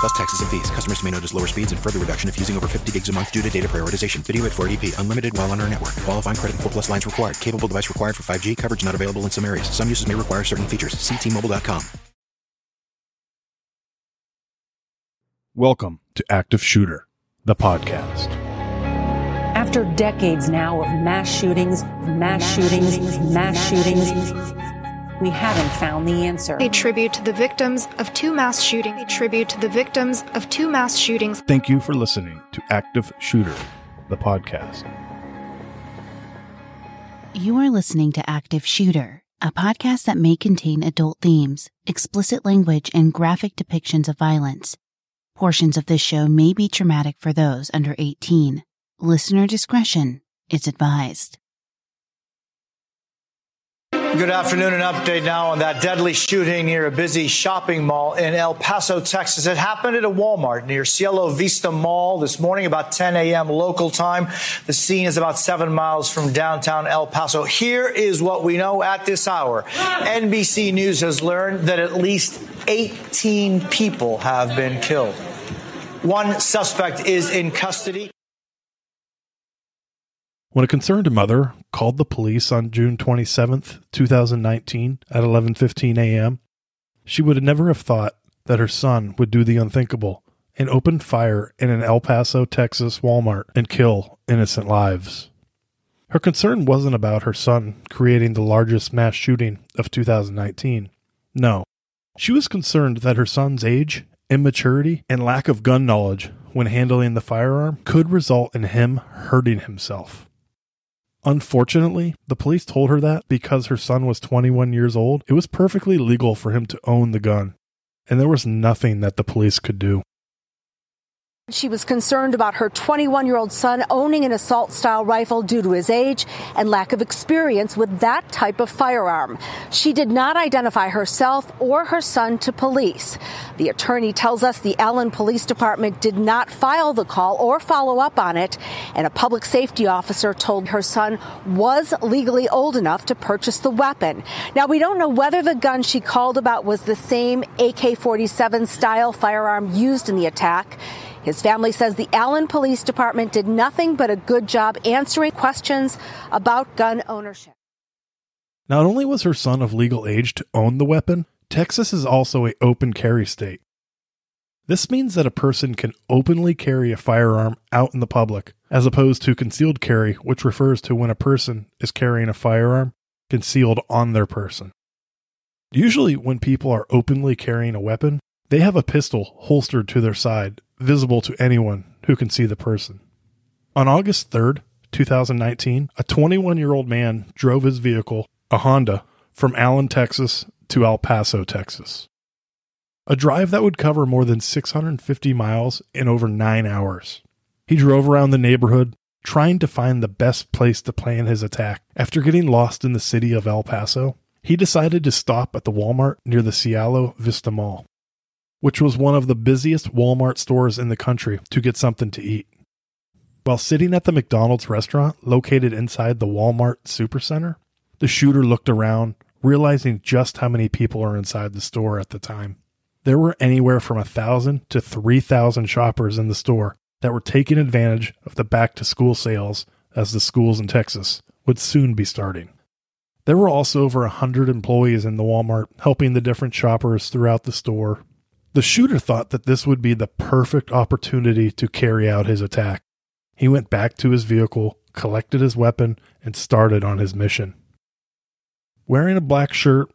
Plus taxes and fees. Customers may notice lower speeds and further reduction if using over 50 gigs a month due to data prioritization. Video at 480p. Unlimited while on our network. Qualifying credit and 4 plus lines required. Capable device required for 5G. Coverage not available in some areas. Some uses may require certain features. Ctmobile.com. Welcome to Active Shooter, the podcast. After decades now of mass shootings, mass shootings, mass shootings, we haven't found the answer. A tribute to the victims of two mass shootings. A tribute to the victims of two mass shootings. Thank you for listening to Active Shooter, the podcast. You are listening to Active Shooter, a podcast that may contain adult themes, explicit language, and graphic depictions of violence. Portions of this show may be traumatic for those under 18. Listener discretion is advised. Good afternoon. An update now on that deadly shooting near a busy shopping mall in El Paso, Texas. It happened at a Walmart near Cielo Vista Mall this morning about 10 a.m. local time. The scene is about seven miles from downtown El Paso. Here is what we know at this hour. NBC News has learned that at least 18 people have been killed. One suspect is in custody. When a concerned mother called the police on June 27th, 2019 at 11:15 a.m., she would never have thought that her son would do the unthinkable and open fire in an El Paso, Texas Walmart and kill innocent lives. Her concern wasn't about her son creating the largest mass shooting of 2019. No. She was concerned that her son's age, immaturity, and lack of gun knowledge when handling the firearm could result in him hurting himself. Unfortunately, the police told her that because her son was 21 years old, it was perfectly legal for him to own the gun, and there was nothing that the police could do. She was concerned about her 21 year old son owning an assault style rifle due to his age and lack of experience with that type of firearm. She did not identify herself or her son to police. The attorney tells us the Allen Police Department did not file the call or follow up on it, and a public safety officer told her son was legally old enough to purchase the weapon. Now, we don't know whether the gun she called about was the same AK 47 style firearm used in the attack. His family says the Allen Police Department did nothing but a good job answering questions about gun ownership. Not only was her son of legal age to own the weapon, Texas is also a open carry state. This means that a person can openly carry a firearm out in the public, as opposed to concealed carry, which refers to when a person is carrying a firearm concealed on their person. Usually, when people are openly carrying a weapon, they have a pistol holstered to their side visible to anyone who can see the person. On August 3rd, 2019, a 21 year old man drove his vehicle, a Honda, from Allen, Texas to El Paso, Texas. A drive that would cover more than 650 miles in over nine hours. He drove around the neighborhood, trying to find the best place to plan his attack. After getting lost in the city of El Paso, he decided to stop at the Walmart near the Cielo Vista Mall which was one of the busiest Walmart stores in the country, to get something to eat. While sitting at the McDonald's restaurant located inside the Walmart Supercenter, the shooter looked around, realizing just how many people are inside the store at the time. There were anywhere from a thousand to three thousand shoppers in the store that were taking advantage of the back to school sales as the schools in Texas would soon be starting. There were also over a hundred employees in the Walmart helping the different shoppers throughout the store the shooter thought that this would be the perfect opportunity to carry out his attack. He went back to his vehicle, collected his weapon, and started on his mission. Wearing a black shirt,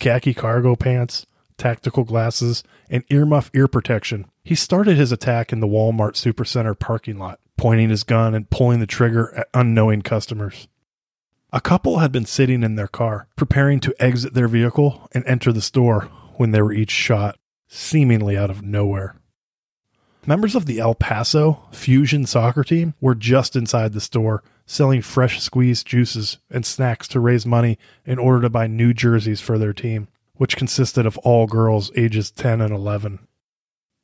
khaki cargo pants, tactical glasses, and earmuff ear protection, he started his attack in the Walmart Supercenter parking lot, pointing his gun and pulling the trigger at unknowing customers. A couple had been sitting in their car, preparing to exit their vehicle and enter the store when they were each shot seemingly out of nowhere. Members of the El Paso Fusion soccer team were just inside the store selling fresh squeezed juices and snacks to raise money in order to buy new jerseys for their team. which consisted of all girls ages 10 and 11.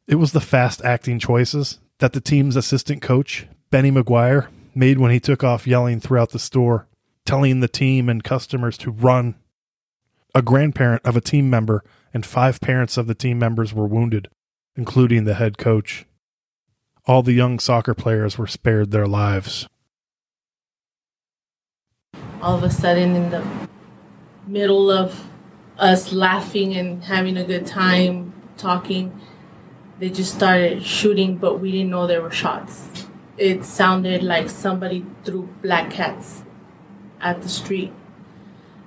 It was the fast acting choices that the team's assistant coach, Benny McGuire, made when he took off yelling throughout the store, telling the team and customers to run. A grandparent of a team member and five parents of the team members were wounded, including the head coach. All the young soccer players were spared their lives. All of a sudden, in the middle of us laughing and having a good time, talking, they just started shooting, but we didn't know there were shots. It sounded like somebody threw black cats at the street.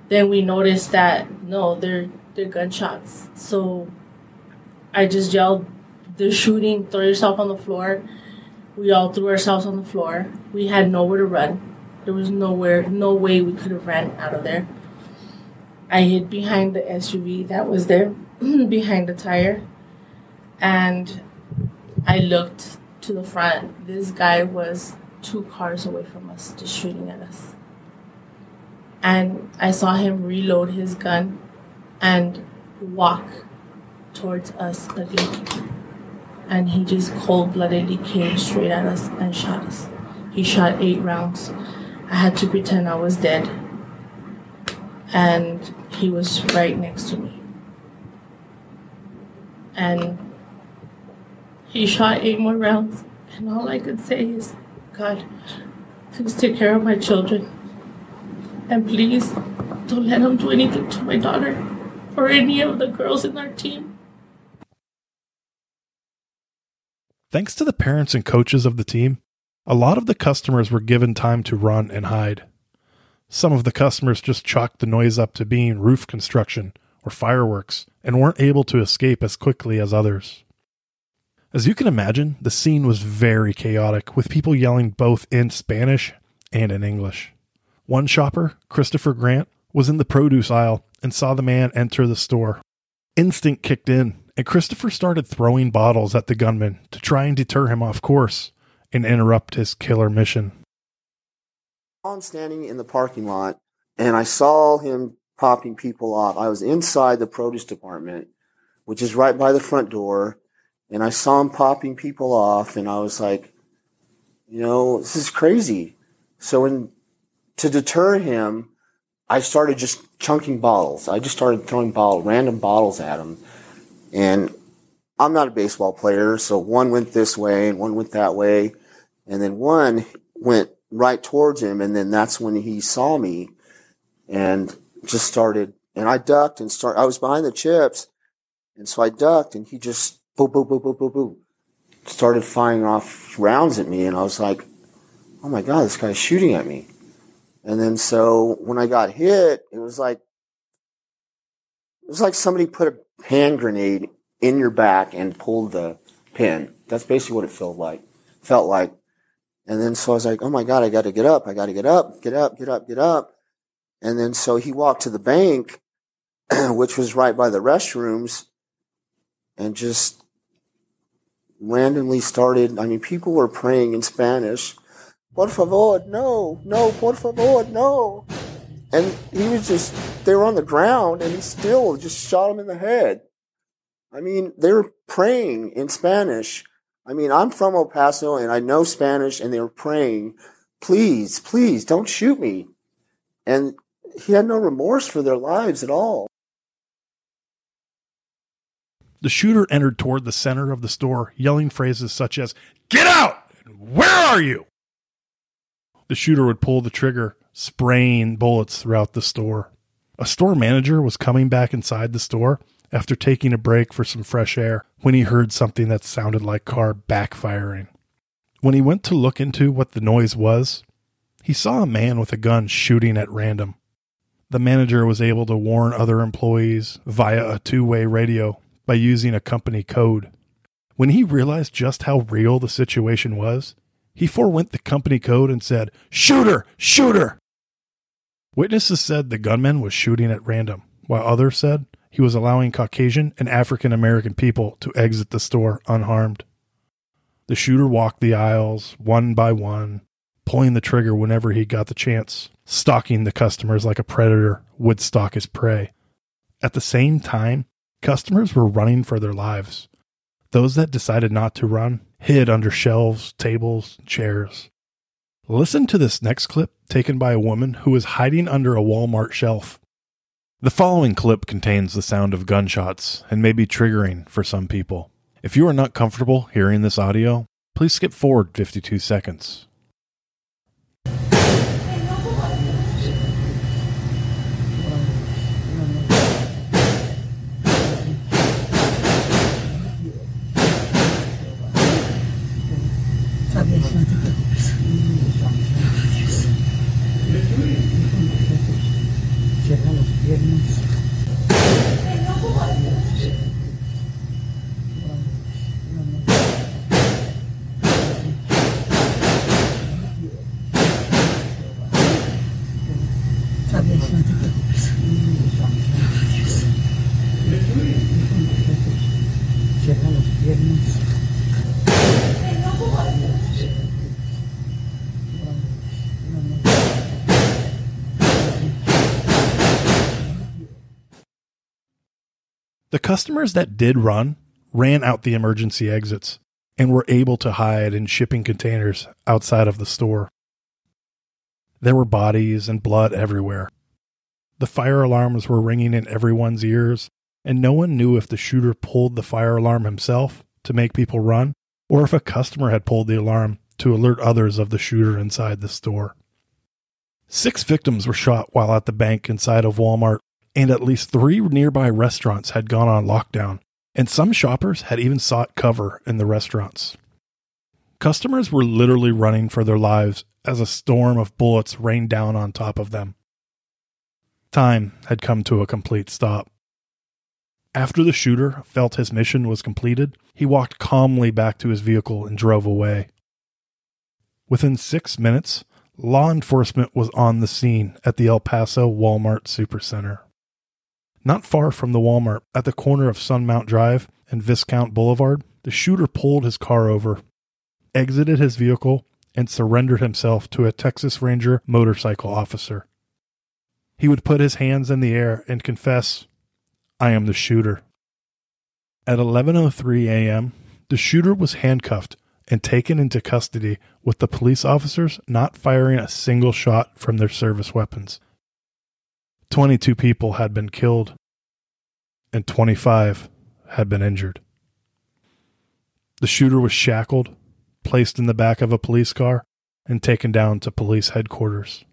Then we noticed that no, they're they're gunshots. So I just yelled, "They're shooting! Throw yourself on the floor!" We all threw ourselves on the floor. We had nowhere to run. There was nowhere, no way we could have ran out of there. I hid behind the SUV that was there, behind the tire, and I looked to the front. This guy was two cars away from us, just shooting at us. And I saw him reload his gun and walk towards us again. And he just cold bloodedly came straight at us and shot us. He shot eight rounds. I had to pretend I was dead. And he was right next to me. And he shot eight more rounds. And all I could say is, God, please take care of my children. And please don't let him do anything to my daughter or any of the girls in our team. Thanks to the parents and coaches of the team, a lot of the customers were given time to run and hide. Some of the customers just chalked the noise up to being roof construction or fireworks and weren't able to escape as quickly as others. As you can imagine, the scene was very chaotic, with people yelling both in Spanish and in English. One shopper, Christopher Grant, was in the produce aisle and saw the man enter the store. Instinct kicked in, and Christopher started throwing bottles at the gunman to try and deter him off course and interrupt his killer mission. I'm standing in the parking lot and I saw him popping people off. I was inside the produce department, which is right by the front door, and I saw him popping people off and I was like, you know, this is crazy. So in, to deter him, I started just chunking bottles. I just started throwing bottle, random bottles at him. And I'm not a baseball player, so one went this way and one went that way. And then one went right towards him. And then that's when he saw me and just started, and I ducked and start, I was behind the chips. And so I ducked and he just boop, boop, boop, boop, boop, boop, started firing off rounds at me. And I was like, oh my God, this guy's shooting at me. And then so when I got hit, it was like, it was like somebody put a hand grenade in your back and pulled the pin. That's basically what it felt like. Felt like. And then so I was like, oh my God, I got to get up. I got to get up, get up, get up, get up. And then so he walked to the bank, which was right by the restrooms, and just randomly started. I mean, people were praying in Spanish. Por favor, no, no, por favor, no. And he was just, they were on the ground and he still just shot him in the head. I mean, they were praying in Spanish. I mean, I'm from El Paso and I know Spanish and they were praying, please, please don't shoot me. And he had no remorse for their lives at all. The shooter entered toward the center of the store, yelling phrases such as, Get out! Where are you? The shooter would pull the trigger, spraying bullets throughout the store. A store manager was coming back inside the store after taking a break for some fresh air when he heard something that sounded like car backfiring. When he went to look into what the noise was, he saw a man with a gun shooting at random. The manager was able to warn other employees via a two way radio by using a company code. When he realized just how real the situation was, he forewent the company code and said, Shooter! Shooter! Witnesses said the gunman was shooting at random, while others said he was allowing Caucasian and African American people to exit the store unharmed. The shooter walked the aisles one by one, pulling the trigger whenever he got the chance, stalking the customers like a predator would stalk his prey. At the same time, customers were running for their lives. Those that decided not to run hid under shelves, tables, chairs. Listen to this next clip taken by a woman who was hiding under a Walmart shelf. The following clip contains the sound of gunshots and may be triggering for some people. If you are not comfortable hearing this audio, please skip forward 52 seconds. The customers that did run ran out the emergency exits and were able to hide in shipping containers outside of the store. There were bodies and blood everywhere. The fire alarms were ringing in everyone's ears, and no one knew if the shooter pulled the fire alarm himself to make people run or if a customer had pulled the alarm to alert others of the shooter inside the store. Six victims were shot while at the bank inside of Walmart, and at least three nearby restaurants had gone on lockdown, and some shoppers had even sought cover in the restaurants. Customers were literally running for their lives as a storm of bullets rained down on top of them. Time had come to a complete stop. After the shooter felt his mission was completed, he walked calmly back to his vehicle and drove away. Within six minutes, law enforcement was on the scene at the El Paso Walmart Supercenter. Not far from the Walmart, at the corner of Sunmount Drive and Viscount Boulevard, the shooter pulled his car over, exited his vehicle, and surrendered himself to a Texas Ranger motorcycle officer. He would put his hands in the air and confess, I am the shooter. At 11:03 a.m., the shooter was handcuffed and taken into custody with the police officers not firing a single shot from their service weapons. 22 people had been killed and 25 had been injured. The shooter was shackled, placed in the back of a police car, and taken down to police headquarters.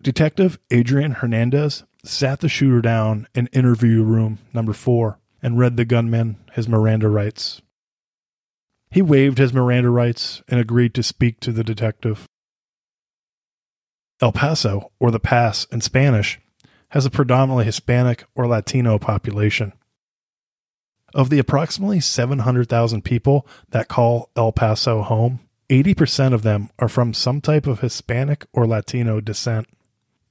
Detective Adrian Hernandez sat the shooter down in interview room number four and read the gunman his Miranda rights. He waived his Miranda rights and agreed to speak to the detective. El Paso, or the Pass in Spanish, has a predominantly Hispanic or Latino population. Of the approximately 700,000 people that call El Paso home, 80% of them are from some type of Hispanic or Latino descent.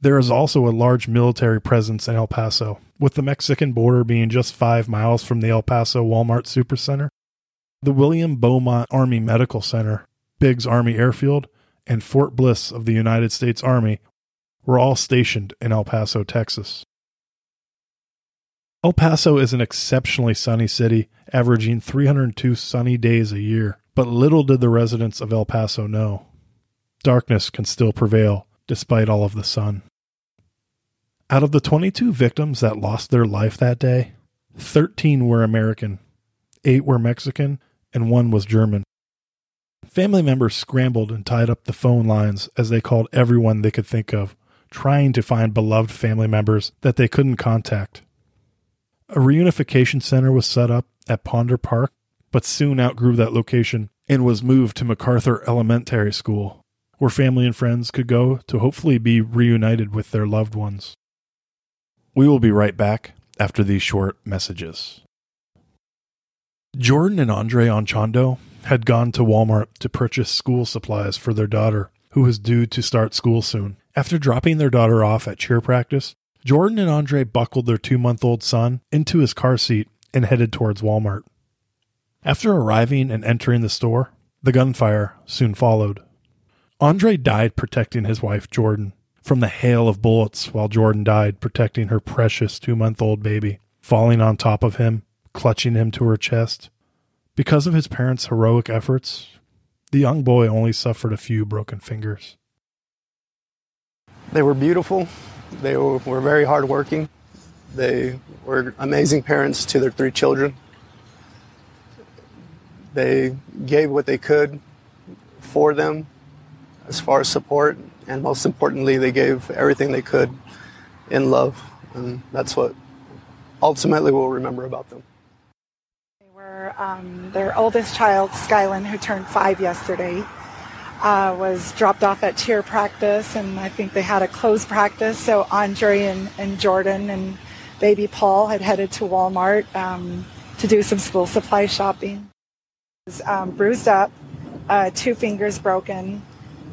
There is also a large military presence in El Paso, with the Mexican border being just five miles from the El Paso Walmart Supercenter. The William Beaumont Army Medical Center, Biggs Army Airfield, and Fort Bliss of the United States Army were all stationed in El Paso, Texas. El Paso is an exceptionally sunny city, averaging 302 sunny days a year, but little did the residents of El Paso know. Darkness can still prevail despite all of the sun. Out of the 22 victims that lost their life that day, 13 were American, 8 were Mexican, and 1 was German. Family members scrambled and tied up the phone lines as they called everyone they could think of, trying to find beloved family members that they couldn't contact. A reunification center was set up at Ponder Park, but soon outgrew that location and was moved to MacArthur Elementary School, where family and friends could go to hopefully be reunited with their loved ones. We will be right back after these short messages. Jordan and Andre Anchondo had gone to Walmart to purchase school supplies for their daughter, who was due to start school soon. After dropping their daughter off at cheer practice, Jordan and Andre buckled their two month old son into his car seat and headed towards Walmart. After arriving and entering the store, the gunfire soon followed. Andre died protecting his wife, Jordan. from the hail of bullets while Jordan died protecting her precious two month old baby, falling on top of him, clutching him to her chest. Because of his parents' heroic efforts, the young boy only suffered a few broken fingers. They were beautiful. They were, very hardworking. They were amazing parents to their three children. They gave what they could for them as far as support, and most importantly, they gave everything they could in love. And that's what ultimately we'll remember about them. They were um, their oldest child, Skylin, who turned five yesterday, uh, was dropped off at cheer practice, and I think they had a closed practice. So Andre and, and Jordan and baby Paul had headed to Walmart um, to do some school supply shopping. Was um, bruised up, uh, two fingers broken.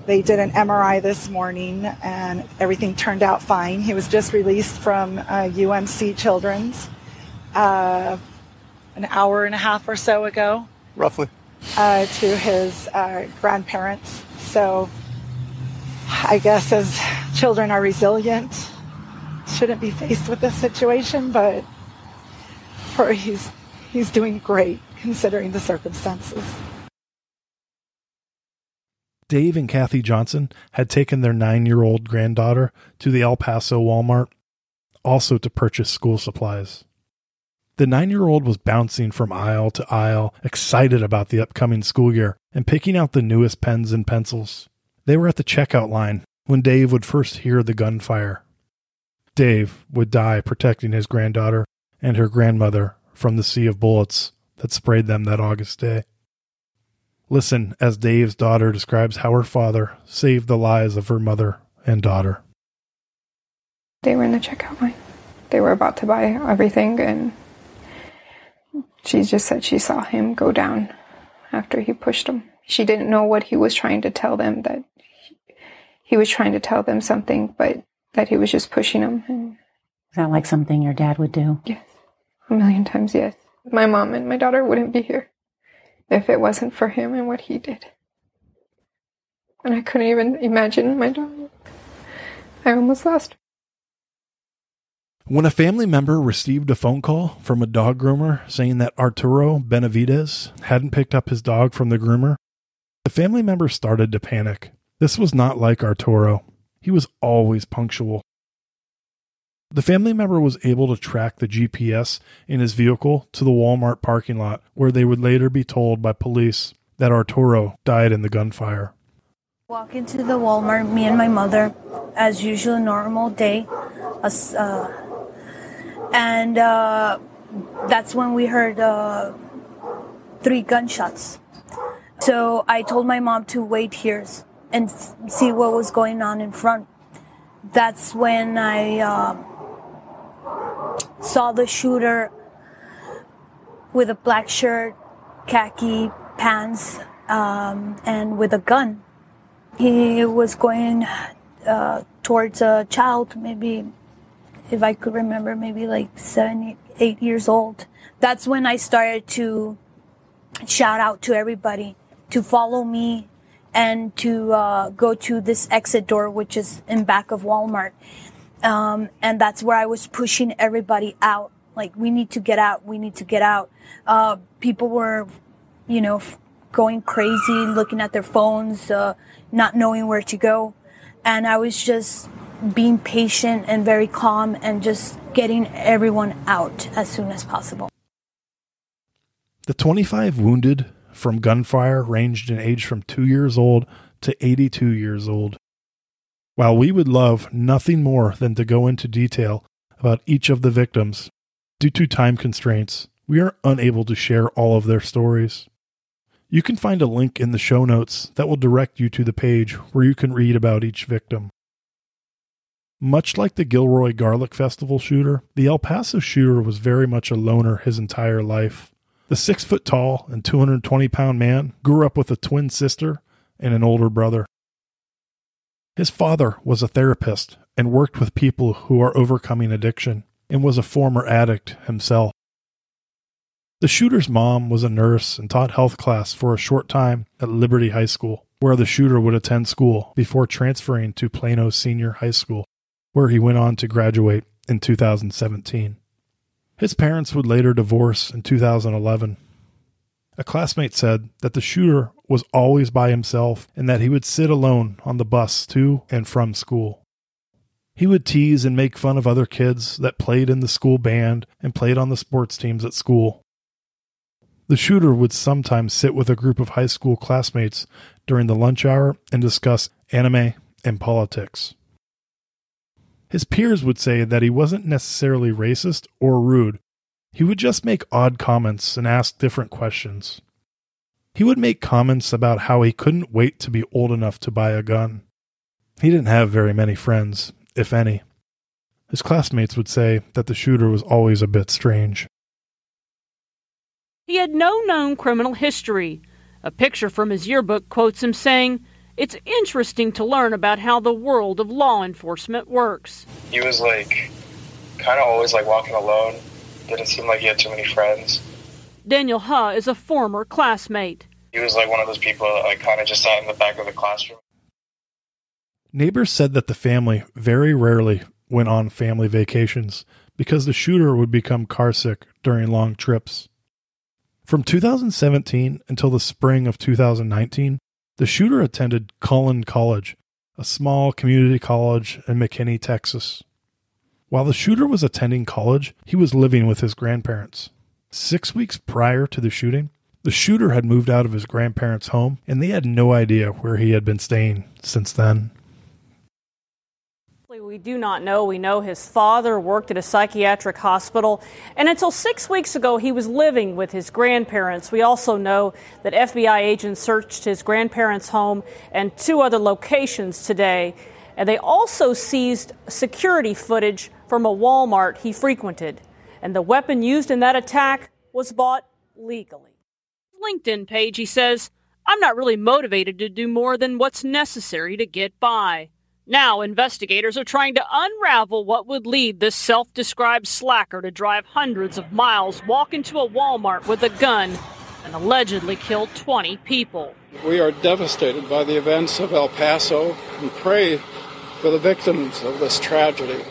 They did an MRI this morning and everything turned out fine. He was just released from uh, UMC Children's uh, an hour and a half or so ago. Roughly. Uh, to his uh, grandparents. So I guess as children are resilient, shouldn't be faced with this situation, but for he's he's doing great considering the circumstances. Dave and Kathy Johnson had taken their nine year old granddaughter to the El Paso Walmart, also to purchase school supplies. The nine year old was bouncing from aisle to aisle, excited about the upcoming school year and picking out the newest pens and pencils. They were at the checkout line when Dave would first hear the gunfire. Dave would die protecting his granddaughter and her grandmother from the sea of bullets that sprayed them that August day. Listen as Dave's daughter describes how her father saved the lives of her mother and daughter. They were in the checkout line. They were about to buy everything, and she just said she saw him go down after he pushed them. She didn't know what he was trying to tell them, that he was trying to tell them something, but that he was just pushing them. And Is that like something your dad would do? Yes, a million times yes. My mom and my daughter wouldn't be here if it wasn't for him and what he did. And I couldn't even imagine my daughter. I almost lost her. When a family member received a phone call from a dog groomer saying that Arturo Benavides hadn't picked up his dog from the groomer, the family member started to panic. This was not like Arturo. He was always punctual. The family member was able to track the GPS in his vehicle to the Walmart parking lot, where they would later be told by police that Arturo died in the gunfire. Walk into the Walmart, me and my mother, as usual, normal day. Us, uh, and uh, that's when we heard uh, three gunshots. So I told my mom to wait here and see what was going on in front. That's when I uh, saw the shooter with a black shirt, khaki pants, um, and with a gun. He was going uh, towards a child, maybe, if I could remember, maybe like seven, eight years old. That's when I started to shout out to everybody to follow me and to uh, go to this exit door, which is in back of Walmart. Um, and that's where I was pushing everybody out. Like, we need to get out. We need to get out. Uh, people were, you know, f- going crazy, looking at their phones, uh, not knowing where to go. And I was just being patient and very calm and just getting everyone out as soon as possible. The 25 wounded from gunfire ranged in age from 2 years old to 82 years old. While we would love nothing more than to go into detail about each of the victims, due to time constraints, we are unable to share all of their stories. You can find a link in the show notes that will direct you to the page where you can read about each victim. Much like the Gilroy Garlic Festival shooter, the El Paso shooter was very much a loner his entire life. The six foot tall and 220 pound man grew up with a twin sister and an older brother. His father was a therapist and worked with people who are overcoming addiction and was a former addict himself. The The shooter's mom was a nurse and taught health class for a short time at Liberty High School, where the shooter would attend school before transferring to Plano Senior High School, where he went on to graduate in 2017. His parents would later divorce in 2011. A classmate said that the shooter was always by himself and that he would sit alone on the bus to and from school. He would tease and make fun of other kids that played in the school band and played on the sports teams at school. The shooter would sometimes sit with a group of high school classmates during the lunch hour and discuss anime and politics. His peers would say that he wasn't necessarily racist or rude. He would just make odd comments and ask different questions. He would make comments about how he couldn't wait to be old enough to buy a gun. He didn't have very many friends, if any. His classmates would say that the shooter was always a bit strange. He had no known criminal history. A picture from his yearbook quotes him saying, It's interesting to learn about how the world of law enforcement works. He was like, kind of always like walking alone. Didn't seem like he had too many friends. Daniel Huh is a former classmate. He was like one of those people that like kind of just sat in the back of the classroom. Neighbors said that the family very rarely went on family vacations because the shooter would become carsick during long trips. From 2017 until the spring of 2019, the shooter attended Collin College, a small community college in McKinney, Texas. While the shooter was attending college, he was living with his grandparents. Six weeks prior to the shooting, the shooter had moved out of his grandparents' home, and they had no idea where he had been staying since then. We do not know. We know his father worked at a psychiatric hospital, and until six weeks ago, he was living with his grandparents. We also know that FBI agents searched his grandparents' home and two other locations today, and they also seized security footage from a Walmart he frequented. And the weapon used in that attack was bought legally. LinkedIn page, he says, I'm not really motivated to do more than what's necessary to get by. Now, investigators are trying to unravel what would lead this self described slacker to drive hundreds of miles, walk into a Walmart with a gun, and allegedly kill 20 people. We are devastated by the events of El Paso and pray for the victims of this tragedy.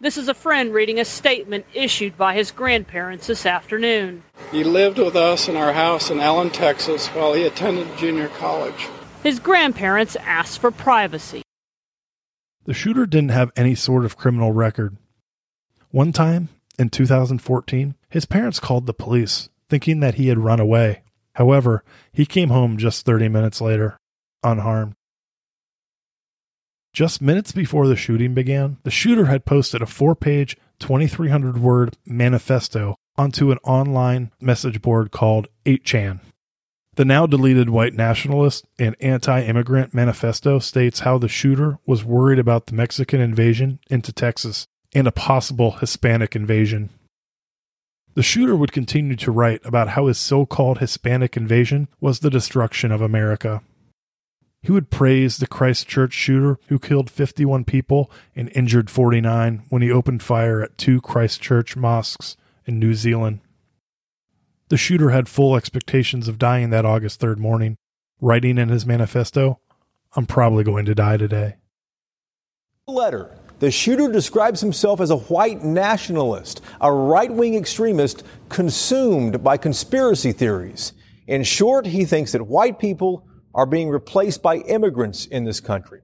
This is a friend reading a statement issued by his grandparents this afternoon. He lived with us in our house in Allen, Texas, while he attended junior college. His grandparents asked for privacy. The shooter didn't have any sort of criminal record. One time, in 2014, his parents called the police, thinking that he had run away. However, he came home just 30 minutes later, unharmed. Just minutes before the shooting began, the shooter had posted a four page, 2,300 word manifesto onto an online message board called 8chan. The now deleted white nationalist and anti immigrant manifesto states how the shooter was worried about the Mexican invasion into Texas and a possible Hispanic invasion. The shooter would continue to write about how his so called Hispanic invasion was the destruction of America. He would praise the Christchurch shooter who killed 51 people and injured 49 when he opened fire at two Christchurch mosques in New Zealand. The shooter had full expectations of dying that August 3rd morning, writing in his manifesto, I'm probably going to die today. Letter. The shooter describes himself as a white nationalist, a right wing extremist consumed by conspiracy theories. In short, he thinks that white people are being replaced by immigrants in this country.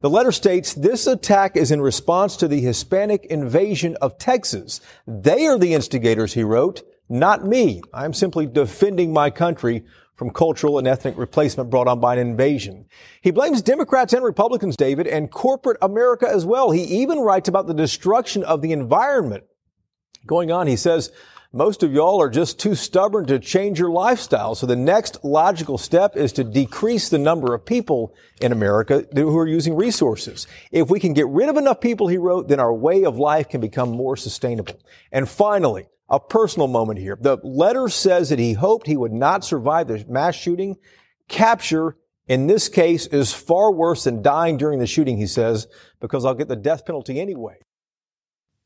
The letter states this attack is in response to the Hispanic invasion of Texas. They are the instigators, he wrote. Not me. I'm simply defending my country from cultural and ethnic replacement brought on by an invasion. He blames Democrats and Republicans, David, and corporate America as well. He even writes about the destruction of the environment. Going on, he says, most of y'all are just too stubborn to change your lifestyle. So the next logical step is to decrease the number of people in America who are using resources. If we can get rid of enough people, he wrote, then our way of life can become more sustainable. And finally, a personal moment here. The letter says that he hoped he would not survive the mass shooting. Capture in this case is far worse than dying during the shooting, he says, because I'll get the death penalty anyway.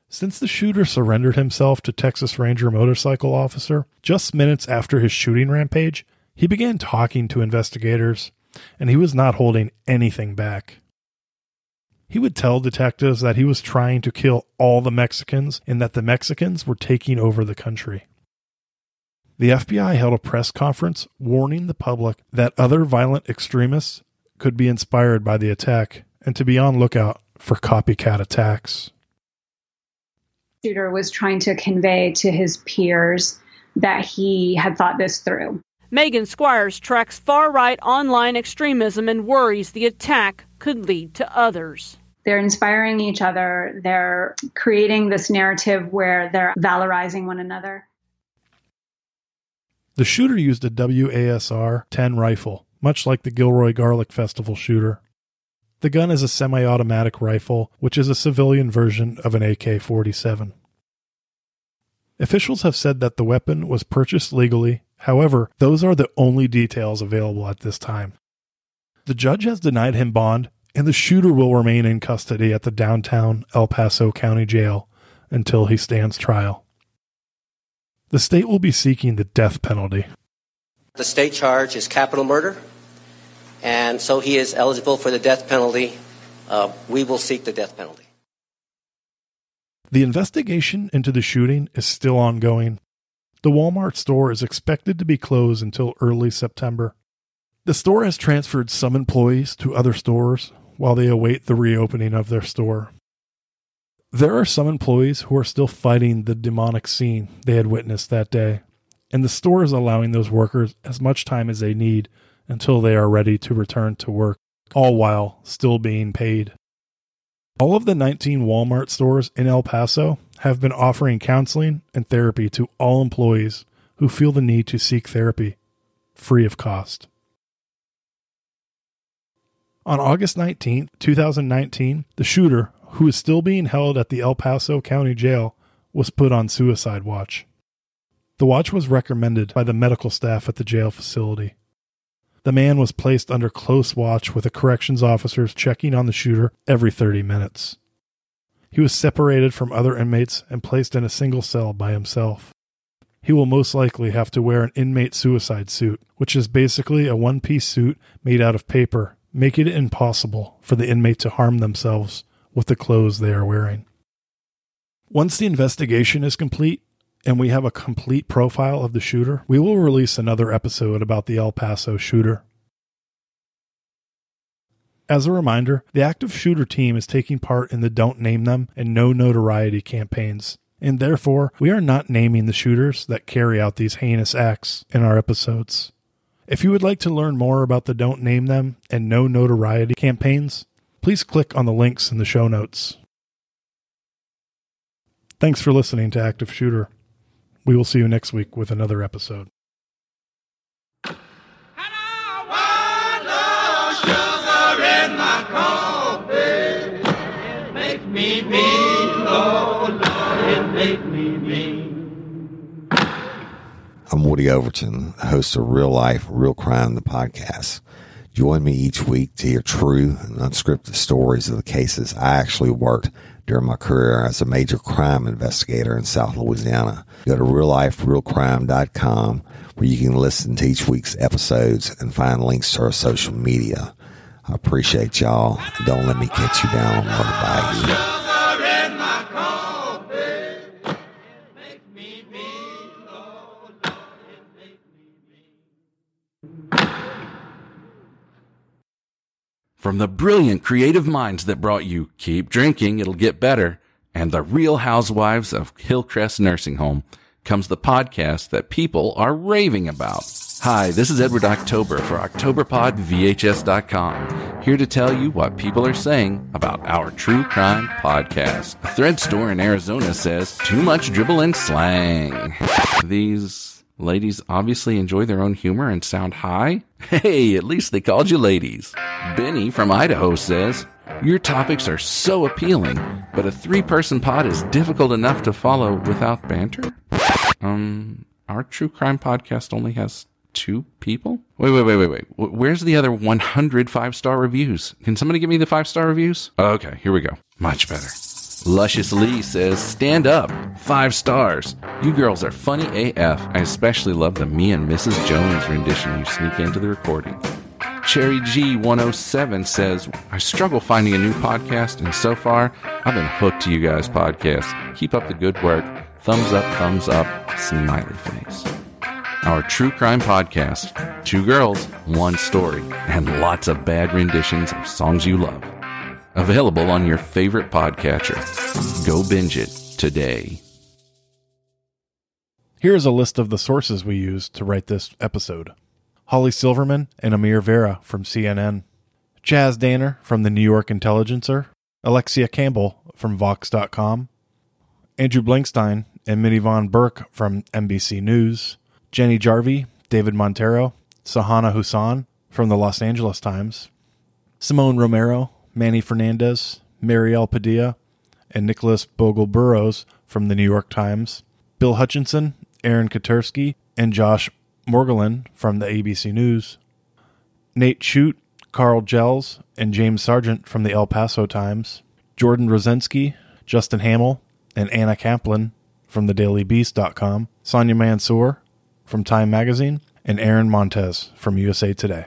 Since the shooter surrendered himself to Texas Ranger motorcycle officer just minutes after his shooting rampage, he began talking to investigators, and he was not holding anything back. He would tell detectives that he was trying to kill all the Mexicans and that the Mexicans were taking over the country. The FBI held a press conference warning the public that other violent extremists could be inspired by the attack and to be on lookout for copycat attacks. Shooter was trying to convey to his peers that he had thought this through. Megan Squires tracks far right online extremism and worries the attack could lead to others. They're inspiring each other. They're creating this narrative where they're valorizing one another. The shooter used a WASR 10 rifle, much like the Gilroy Garlic Festival shooter. The gun is a semi automatic rifle, which is a civilian version of an AK 47. Officials have said that the weapon was purchased legally, however, those are the only details available at this time. The judge has denied him bond, and the shooter will remain in custody at the downtown El Paso County Jail until he stands trial. The state will be seeking the death penalty. The state charge is capital murder, and so he is eligible for the death penalty. Uh, we will seek the death penalty. The investigation into the shooting is still ongoing. The Walmart store is expected to be closed until early September. The store has transferred some employees to other stores while they await the reopening of their store. There are some employees who are still fighting the demonic scene they had witnessed that day, and the store is allowing those workers as much time as they need until they are ready to return to work, all while still being paid. All of the 19 Walmart stores in El Paso have been offering counseling and therapy to all employees who feel the need to seek therapy, free of cost. On August 19, 2019, the shooter, who is still being held at the El Paso County Jail, was put on suicide watch. The watch was recommended by the medical staff at the jail facility. The man was placed under close watch with the corrections officers checking on the shooter every 30 minutes. He was separated from other inmates and placed in a single cell by himself. He will most likely have to wear an inmate suicide suit, which is basically a one piece suit made out of paper, making it impossible for the inmate to harm themselves with the clothes they are wearing. Once the investigation is complete, and we have a complete profile of the shooter, we will release another episode about the El Paso shooter. As a reminder, the active shooter team is taking part in the Don't Name Them and No Notoriety campaigns, and therefore we are not naming the shooters that carry out these heinous acts in our episodes. If you would like to learn more about the Don't Name Them and No Notoriety campaigns, please click on the links in the show notes. Thanks for listening to Active Shooter. We will see you next week with another episode. I'm Woody Overton, host of Real Life, Real Crime, the podcast. Join me each week to hear true and unscripted stories of the cases I actually worked during my career as a major crime investigator in South Louisiana. Go to realliferealcrime.com where you can listen to each week's episodes and find links to our social media. I appreciate y'all. Don't let me catch you down on Murder Bayou. From the brilliant creative minds that brought you Keep Drinking, It'll Get Better, and the Real Housewives of Hillcrest Nursing Home comes the podcast that people are raving about. Hi, this is Edward October for OctoberPodVHS.com, here to tell you what people are saying about our true crime podcast. A thread store in Arizona says, too much dribble and slang. These Ladies obviously enjoy their own humor and sound high. Hey, at least they called you ladies. Benny from Idaho says, Your topics are so appealing, but a three person pod is difficult enough to follow without banter? Um, our true crime podcast only has two people? Wait, wait, wait, wait, wait. Where's the other 100 five star reviews? Can somebody give me the five star reviews? Okay, here we go. Much better. Luscious Lee says, Stand up. Five stars. You girls are funny AF. I especially love the me and Mrs. Jones rendition you sneak into the recording. Cherry G107 says, I struggle finding a new podcast, and so far, I've been hooked to you guys' podcasts. Keep up the good work. Thumbs up, thumbs up, smiley face. Our true crime podcast, Two Girls, One Story, and lots of bad renditions of songs you love. Available on your favorite podcatcher. Go binge it today. Here's a list of the sources we used to write this episode. Holly Silverman and Amir Vera from CNN, Chas Danner from the New York Intelligencer, Alexia Campbell from Vox.com, Andrew Blankstein and Minyvonne Burke from NBC News, Jenny Jarvie, David Montero, Sahana Hussan from the Los Angeles Times, Simone Romero, Manny Fernandez, Mariel Padilla, and Nicholas Bogel-Burroughs from the New York Times, Bill Hutchinson, Aaron Katersky, and Josh Margolin from the ABC News, Nate Chute, Carl Gels, and James Sargent from the El Paso Times, Jordan Rosensky, Justin Hamill, and Anna Kaplan from the DailyBeast.com, Sonia Mansour from Time Magazine, and Aaron Montez from USA Today.